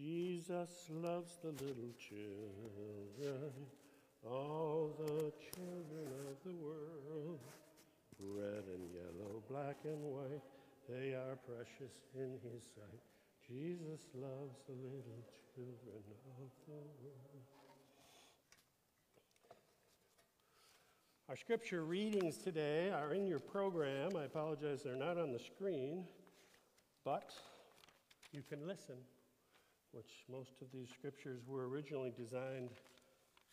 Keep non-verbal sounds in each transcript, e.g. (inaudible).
Jesus loves the little children, all the children of the world. Red and yellow, black and white, they are precious in his sight. Jesus loves the little children of the world. Our scripture readings today are in your program. I apologize, they're not on the screen, but you can listen, which most of these scriptures were originally designed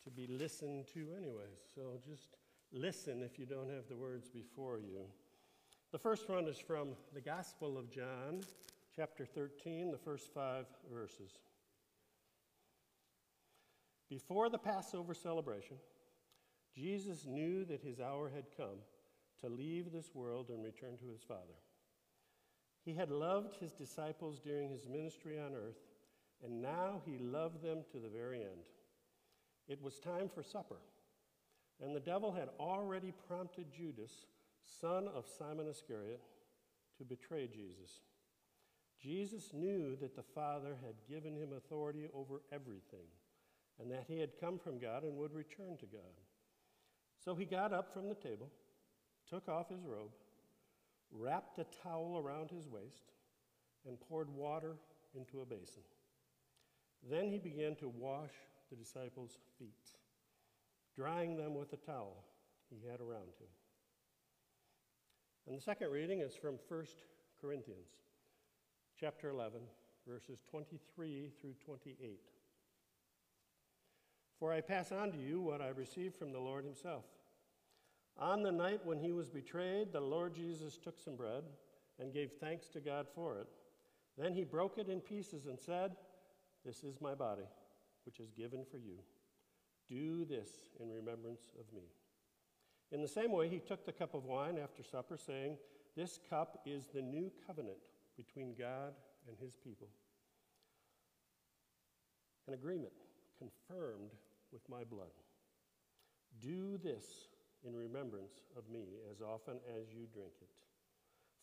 to be listened to, anyways. So just listen if you don't have the words before you. The first one is from the Gospel of John, chapter 13, the first five verses. Before the Passover celebration, Jesus knew that his hour had come to leave this world and return to his Father. He had loved his disciples during his ministry on earth, and now he loved them to the very end. It was time for supper, and the devil had already prompted Judas, son of Simon Iscariot, to betray Jesus. Jesus knew that the Father had given him authority over everything, and that he had come from God and would return to God. So he got up from the table, took off his robe, wrapped a towel around his waist, and poured water into a basin. Then he began to wash the disciples' feet, drying them with a towel he had around him. And the second reading is from 1 Corinthians chapter 11, verses 23 through 28. For I pass on to you what I received from the Lord himself. On the night when he was betrayed, the Lord Jesus took some bread and gave thanks to God for it. Then he broke it in pieces and said, This is my body, which is given for you. Do this in remembrance of me. In the same way, he took the cup of wine after supper, saying, This cup is the new covenant between God and his people. An agreement confirmed with my blood. Do this in remembrance of me as often as you drink it.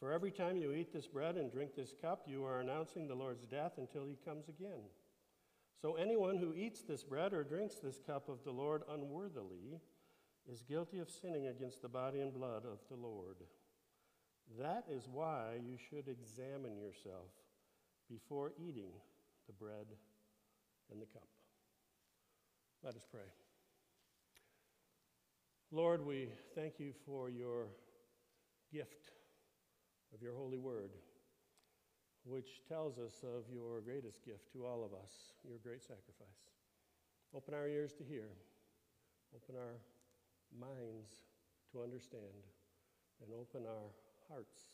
For every time you eat this bread and drink this cup, you are announcing the Lord's death until he comes again. So anyone who eats this bread or drinks this cup of the Lord unworthily is guilty of sinning against the body and blood of the Lord. That is why you should examine yourself before eating the bread and the cup. Let us pray. Lord, we thank you for your gift of your holy word, which tells us of your greatest gift to all of us, your great sacrifice. Open our ears to hear, open our minds to understand, and open our hearts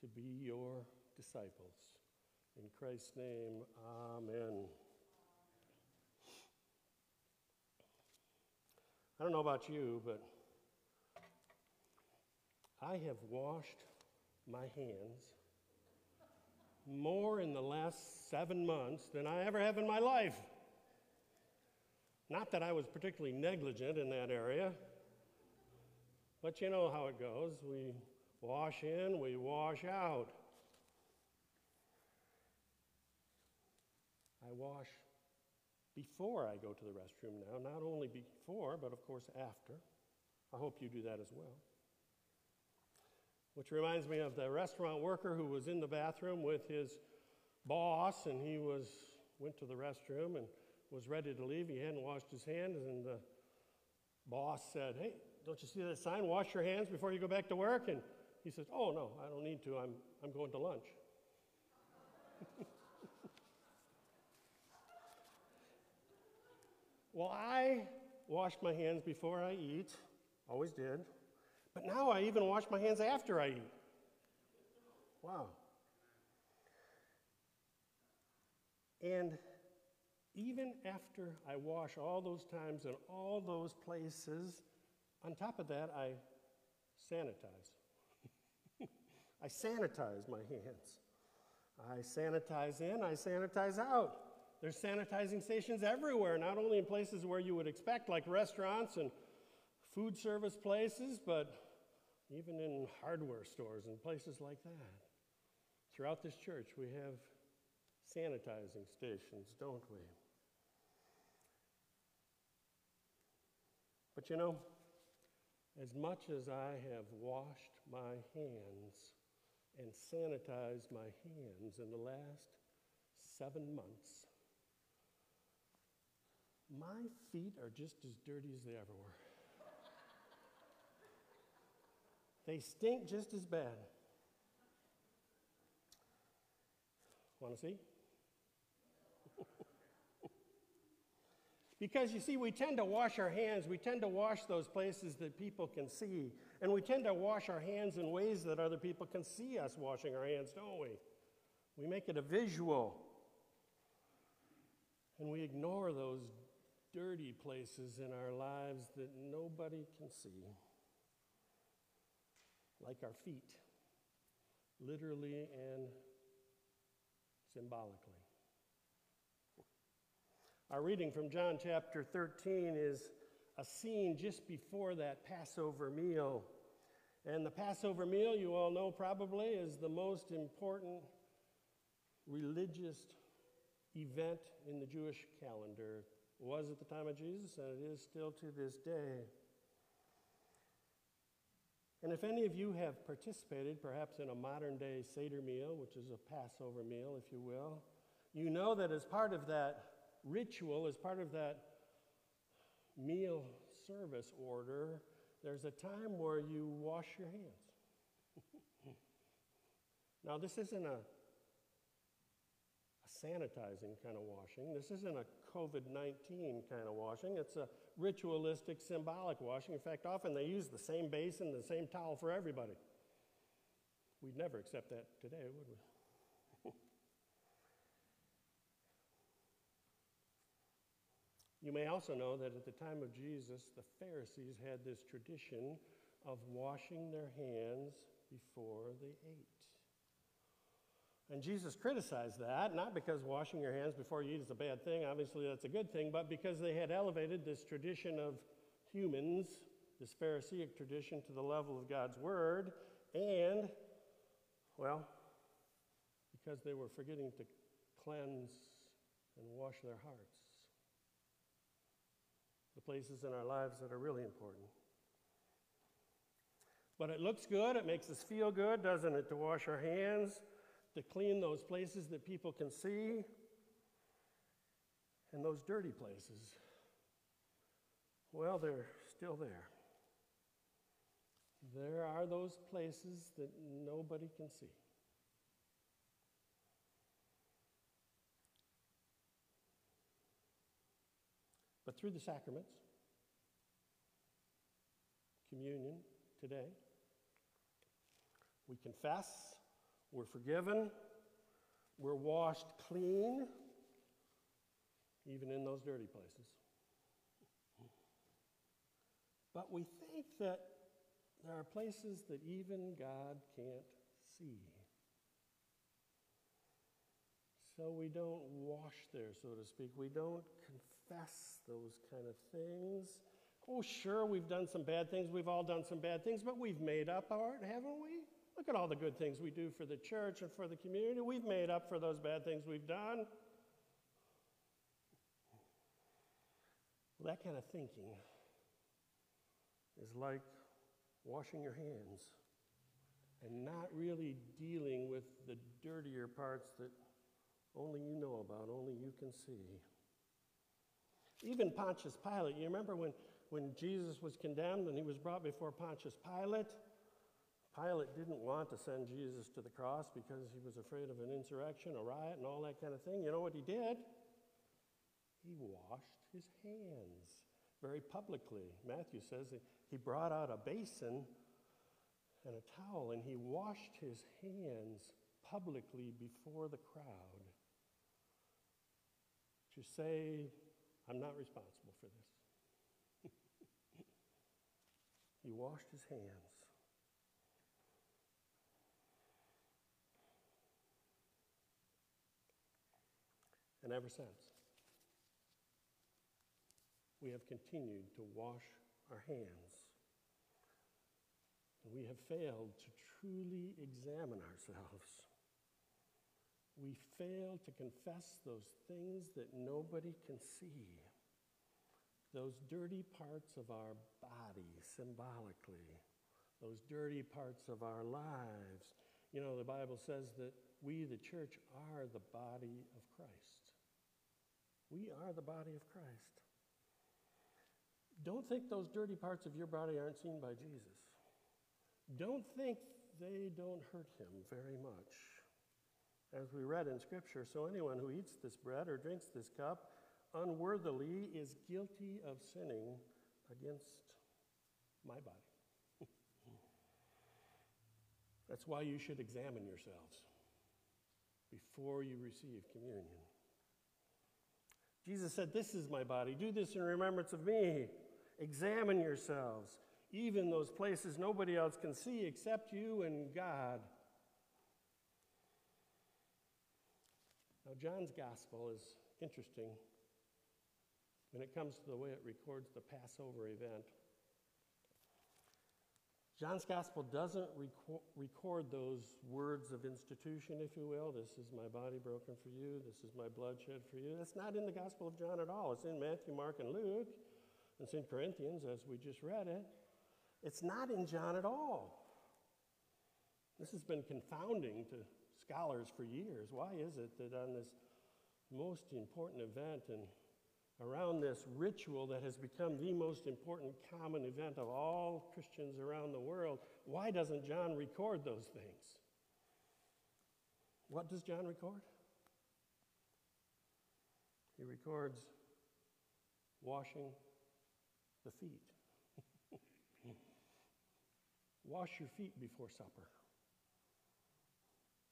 to be your disciples. In Christ's name, amen. I don't know about you, but I have washed my hands more in the last seven months than I ever have in my life. Not that I was particularly negligent in that area, but you know how it goes. We wash in, we wash out. I wash before I go to the restroom now, not only before, but of course after. I hope you do that as well. Which reminds me of the restaurant worker who was in the bathroom with his boss and he was went to the restroom and was ready to leave. He hadn't washed his hands and the boss said, "Hey, don't you see that sign? Wash your hands before you go back to work." And he says, "Oh, no, I don't need to. I'm I'm going to lunch." (laughs) Well, I wash my hands before I eat, always did. But now I even wash my hands after I eat. Wow. And even after I wash all those times in all those places, on top of that, I sanitize. (laughs) I sanitize my hands. I sanitize in, I sanitize out. There's sanitizing stations everywhere, not only in places where you would expect, like restaurants and food service places, but even in hardware stores and places like that. Throughout this church, we have sanitizing stations, don't we? But you know, as much as I have washed my hands and sanitized my hands in the last seven months, my feet are just as dirty as they ever were. They stink just as bad. Want to see? Because you see, we tend to wash our hands, we tend to wash those places that people can see, and we tend to wash our hands in ways that other people can see us washing our hands, don't we? We make it a visual. And we ignore those dirty places in our lives that nobody can see, like our feet, literally and symbolically. Our reading from John chapter 13 is a scene just before that Passover meal. And the Passover meal, you all know probably, is the most important religious event in the Jewish calendar. It was at the time of Jesus, and it is still to this day. And if any of you have participated, perhaps in a modern day Seder meal, which is a Passover meal, if you will, you know that as part of that ritual, as part of that meal service order, there's a time where you wash your hands. (laughs) now, this isn't a, sanitizing kind of washing. This isn't a COVID 19 kind of washing. It's a ritualistic, symbolic washing. In fact, often they use the same basin, the same towel for everybody. We'd never accept that today, would we? (laughs) You may also know that at the time of Jesus, the Pharisees had this tradition of washing their hands before they ate. And Jesus criticized that, not because washing your hands before you eat is a bad thing, obviously that's a good thing, but because they had elevated this tradition of humans, this Pharisaic tradition, to the level of God's Word, and, well, because they were forgetting to cleanse and wash their hearts the places in our lives that are really important. But it looks good, it makes us feel good, doesn't it, to wash our hands, to clean those places that people can see, and those dirty places. Well, they're still there. There are those places that nobody can see. But through the sacraments, communion today, we confess, we're forgiven, we're washed clean, even in those dirty places. But we think that there are places that even God can't see. So we don't wash there, so to speak. We don't confess those kind of things. Oh, sure, we've done some bad things. We've all done some bad things, but we've made up our, haven't we? Look at all the good things we do for the church and for the community. We've made up for those bad things we've done. Well, that kind of thinking is like washing your hands and not really dealing with the dirtier parts that only you know about, only you can see. Even Pontius Pilate, you remember when, when Jesus was condemned and he was brought before Pontius Pilate? Pilate didn't want to send Jesus to the cross because he was afraid of an insurrection, a riot, and all that kind of thing. You know what he did? He washed his hands very publicly. Matthew says he brought out a basin and a towel and he washed his hands publicly before the crowd to say I'm not responsible for this. (laughs) he washed his hands. And ever since, we have continued to wash our hands. We have failed to truly examine ourselves we fail to confess those things that nobody can see, those dirty parts of our body symbolically, those dirty parts of our lives. You know, the Bible says that we, the church, are the body of Christ. We are the body of Christ. Don't think those dirty parts of your body aren't seen by Jesus. Don't think they don't hurt him very much. As we read in Scripture, so anyone who eats this bread or drinks this cup unworthily is guilty of sinning against my body. (laughs) That's why you should examine yourselves before you receive communion. Jesus said, This is my body. Do this in remembrance of me. Examine yourselves, even those places nobody else can see except you and God. Now, John's gospel is interesting when it comes to the way it records the Passover event. John's gospel doesn't record, record those words of institution, if you will. This is my body broken for you. This is my blood shed for you. That's not in the gospel of John at all. It's in Matthew, Mark, and Luke. It's in Corinthians, as we just read it. It's not in John at all. This has been confounding to scholars for years. Why is it that on this most important event and around this ritual that has become the most important common event of all Christians around the world, why doesn't John record those things? What does John record? He records washing the feet. (laughs) Wash your feet before supper.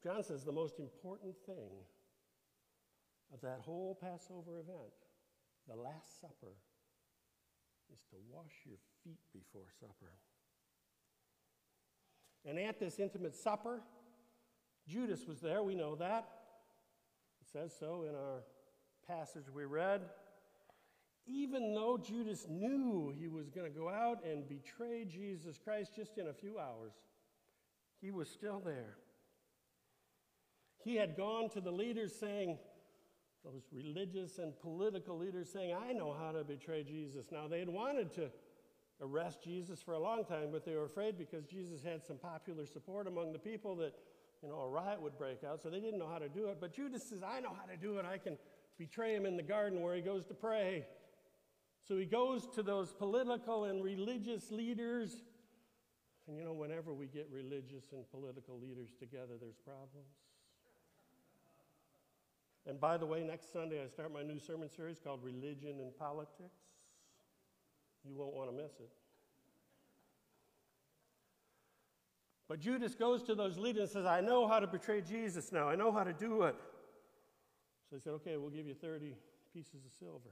John says the most important thing of that whole Passover event the Last Supper is to wash your feet before supper. And at this intimate supper, Judas was there, we know that. It says so in our passage we read. Even though Judas knew he was going to go out and betray Jesus Christ just in a few hours, he was still there. He had gone to the leaders saying, those religious and political leaders saying, I know how to betray Jesus. Now, they had wanted to arrest Jesus for a long time, but they were afraid because Jesus had some popular support among the people that, you know, a riot would break out, so they didn't know how to do it. But Judas says, I know how to do it. I can betray him in the garden where he goes to pray. So he goes to those political and religious leaders. And you know, whenever we get religious and political leaders together, there's problems. And by the way, next Sunday I start my new sermon series called Religion and Politics. You won't want to miss it. But Judas goes to those leaders and says, I know how to betray Jesus now. I know how to do it. So they said, okay, we'll give you 30 pieces of silver.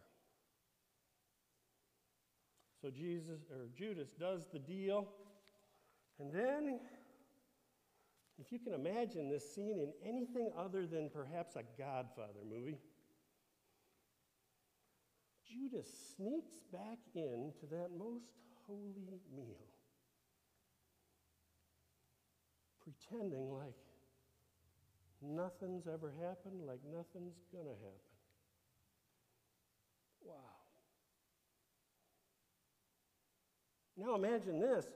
So Jesus or Judas does the deal. And then if you can imagine this scene in anything other than perhaps a Godfather movie, Judas sneaks back into that most holy meal, pretending like nothing's ever happened, like nothing's gonna happen. Wow. Now imagine this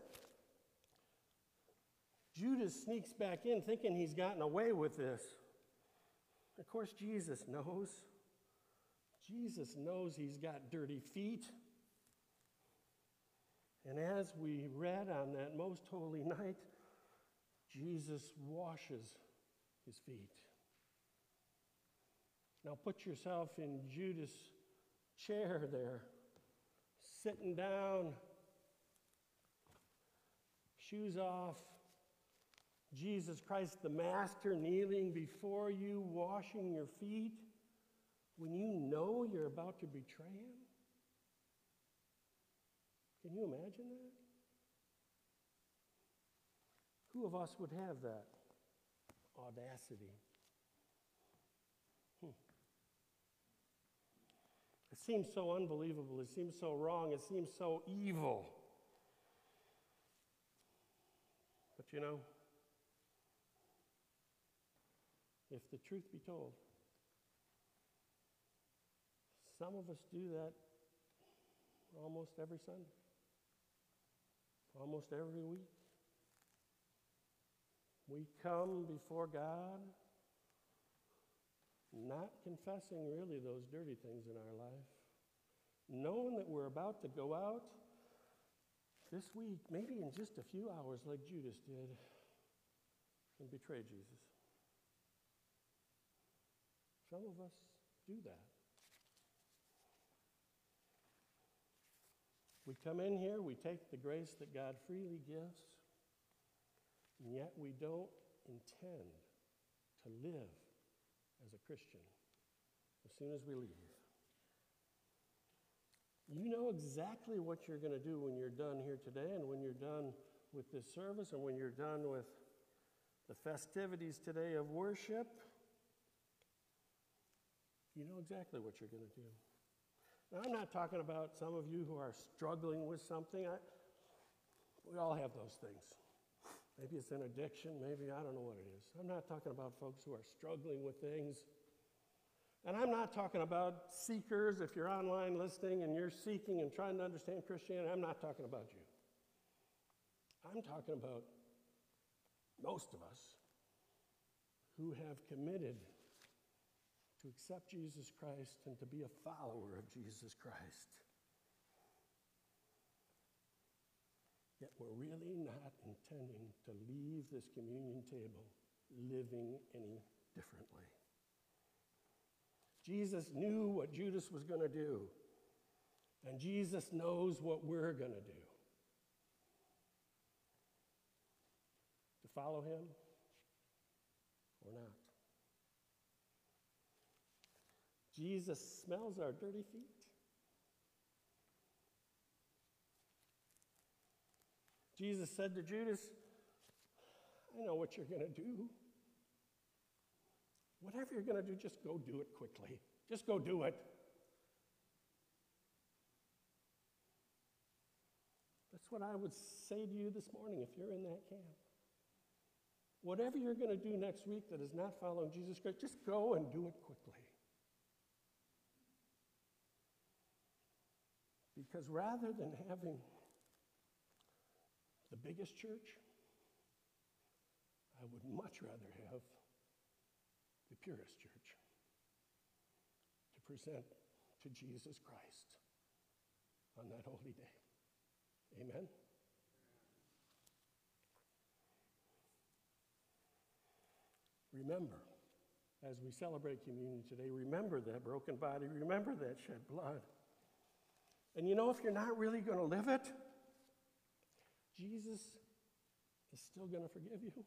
Judas sneaks back in thinking he's gotten away with this. Of course, Jesus knows. Jesus knows he's got dirty feet. And as we read on that most holy night, Jesus washes his feet. Now put yourself in Judas' chair there, sitting down, shoes off, Jesus Christ, the Master, kneeling before you, washing your feet, when you know you're about to betray him? Can you imagine that? Who of us would have that audacity? Hmm. It seems so unbelievable. It seems so wrong. It seems so evil. But you know, if the truth be told. Some of us do that almost every Sunday, almost every week. We come before God not confessing really those dirty things in our life, knowing that we're about to go out this week, maybe in just a few hours, like Judas did, and betray Jesus. Some of us do that. We come in here, we take the grace that God freely gives, and yet we don't intend to live as a Christian as soon as we leave. You know exactly what you're going to do when you're done here today and when you're done with this service and when you're done with the festivities today of worship. You know exactly what you're going to do. Now, I'm not talking about some of you who are struggling with something. I, we all have those things. Maybe it's an addiction, maybe I don't know what it is. I'm not talking about folks who are struggling with things. And I'm not talking about seekers. If you're online listening and you're seeking and trying to understand Christianity, I'm not talking about you. I'm talking about most of us who have committed to accept Jesus Christ and to be a follower of Jesus Christ. Yet we're really not intending to leave this communion table living any differently. Jesus knew what Judas was going to do, and Jesus knows what we're going to do. To follow him or not. Jesus smells our dirty feet. Jesus said to Judas, I know what you're going to do. Whatever you're going to do, just go do it quickly. Just go do it. That's what I would say to you this morning if you're in that camp. Whatever you're going to do next week that is not following Jesus Christ, just go and do it quickly. Because rather than having the biggest church, I would much rather have the purest church to present to Jesus Christ on that holy day. Amen? Remember, as we celebrate communion today, remember that broken body, remember that shed blood. And you know, if you're not really going to live it, Jesus is still going to forgive you. (laughs)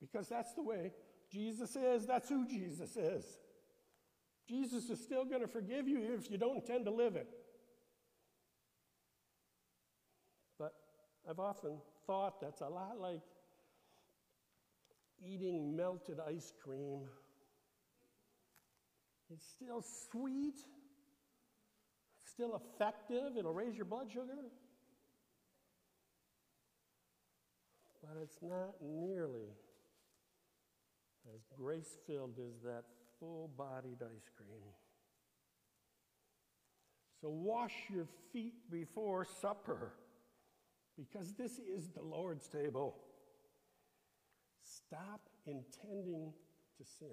because that's the way Jesus is, that's who Jesus is. Jesus is still going to forgive you if you don't intend to live it. But I've often thought that's a lot like eating melted ice cream. It's still sweet, still effective, it'll raise your blood sugar. But it's not nearly as grace filled as that full bodied ice cream. So wash your feet before supper because this is the Lord's table. Stop intending to sin.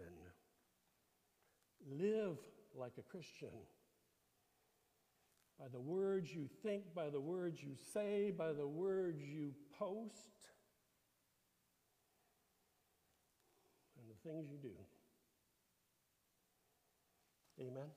Live like a Christian. By the words you think, by the words you say, by the words you post, and the things you do. Amen.